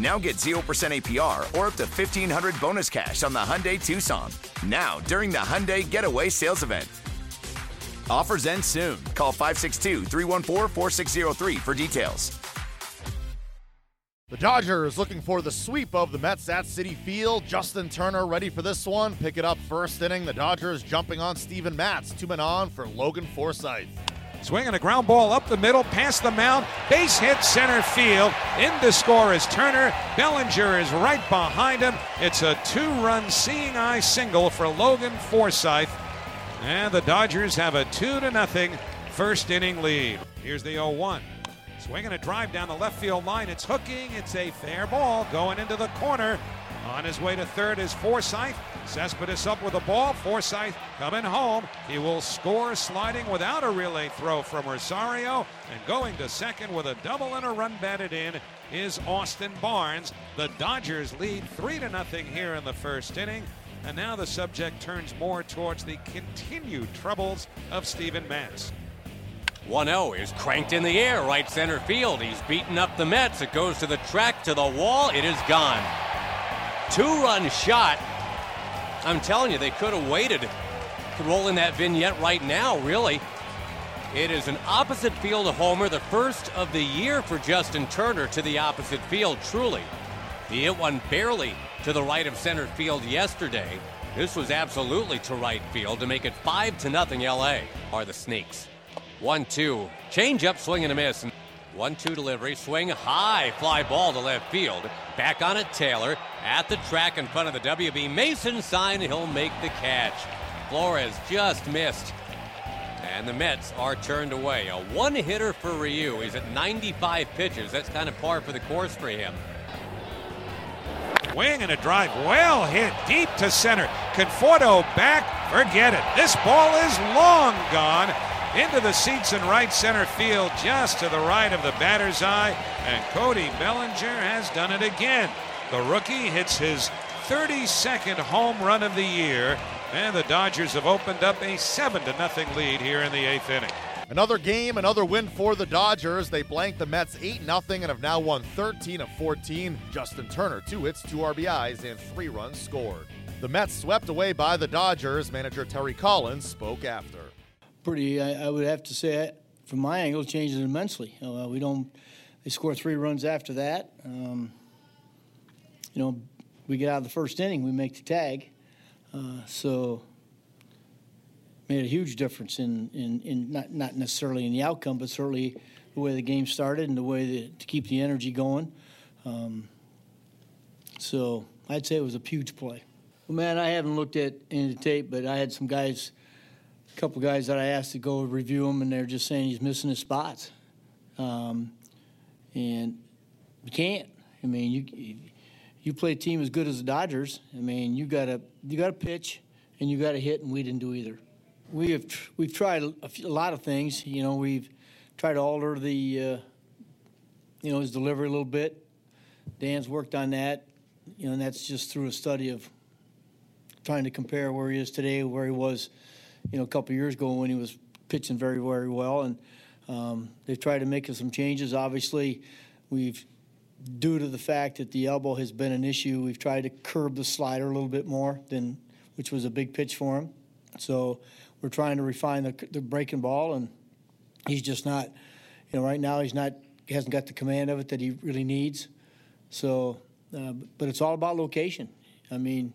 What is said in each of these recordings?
Now get 0% APR or up to 1500 bonus cash on the Hyundai Tucson. Now, during the Hyundai Getaway Sales Event. Offers end soon. Call 562 314 4603 for details. The Dodgers looking for the sweep of the Mets at Citi Field. Justin Turner ready for this one. Pick it up first inning. The Dodgers jumping on Steven Matz. Two men on for Logan Forsythe. Swinging a ground ball up the middle, past the mound, base hit center field. In to score is Turner. Bellinger is right behind him. It's a two run seeing eye single for Logan Forsythe. And the Dodgers have a 2 to nothing first inning lead. Here's the 0 1. Swinging a drive down the left field line. It's hooking. It's a fair ball going into the corner. On his way to third is Forsythe. Cespedes up with the ball. Forsythe coming home. He will score sliding without a relay throw from Rosario. And going to second with a double and a run batted in is Austin Barnes. The Dodgers lead 3 to nothing here in the first inning. And now the subject turns more towards the continued troubles of Steven Matz. 1 0 is cranked in the air, right center field. He's beaten up the Mets. It goes to the track, to the wall. It is gone. Two run shot. I'm telling you, they could have waited to roll in that vignette right now, really. It is an opposite field homer, the first of the year for Justin Turner to the opposite field, truly. He hit one barely to the right of center field yesterday. This was absolutely to right field to make it 5 to nothing LA are the Snakes. 1 2. Change up, swing and a miss. 1 2 delivery, swing high, fly ball to left field. Back on it, Taylor. At the track in front of the WB Mason sign, he'll make the catch. Flores just missed. And the Mets are turned away. A one hitter for Ryu. He's at 95 pitches. That's kind of par for the course for him. Wing and a drive well hit deep to center. Conforto back. Forget it. This ball is long gone into the seats in right center field, just to the right of the batter's eye. And Cody Bellinger has done it again. The rookie hits his 32nd home run of the year, and the Dodgers have opened up a 7 to nothing lead here in the eighth inning. Another game, another win for the Dodgers. They blanked the Mets 8 0 and have now won 13 of 14. Justin Turner, two hits, two RBIs, and three runs scored. The Mets swept away by the Dodgers. Manager Terry Collins spoke after. Pretty, I, I would have to say, from my angle, changes immensely. Uh, we don't, they score three runs after that. Um, you know, we get out of the first inning, we make the tag. Uh, so made a huge difference in, in, in not, not necessarily in the outcome, but certainly the way the game started and the way that, to keep the energy going. Um, so I'd say it was a huge play. Well, man, I haven't looked at any tape, but I had some guys, a couple guys that I asked to go review him, and they're just saying he's missing his spots. Um, and you can't. I mean, you you play a team as good as the Dodgers. I mean, you got to you got to pitch and you got to hit, and we didn't do either. We have we've tried a, few, a, lot of things. You know, we've tried to alter the uh, you know his delivery a little bit. Dan's worked on that. You know, and that's just through a study of trying to compare where he is today, where he was, you know, a couple years ago when he was pitching very very well. And um, they've tried to make some changes. Obviously, we've due to the fact that the elbow has been an issue, we've tried to curb the slider a little bit more than, which was a big pitch for him. So we're trying to refine the, the breaking ball, and he's just not, you know, right now he's not, he hasn't got the command of it that he really needs. So, uh, but it's all about location. I mean,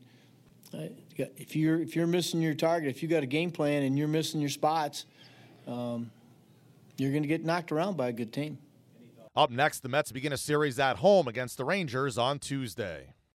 if you're if you're missing your target, if you got a game plan and you're missing your spots, um, you're going to get knocked around by a good team. Up next, the Mets begin a series at home against the Rangers on Tuesday.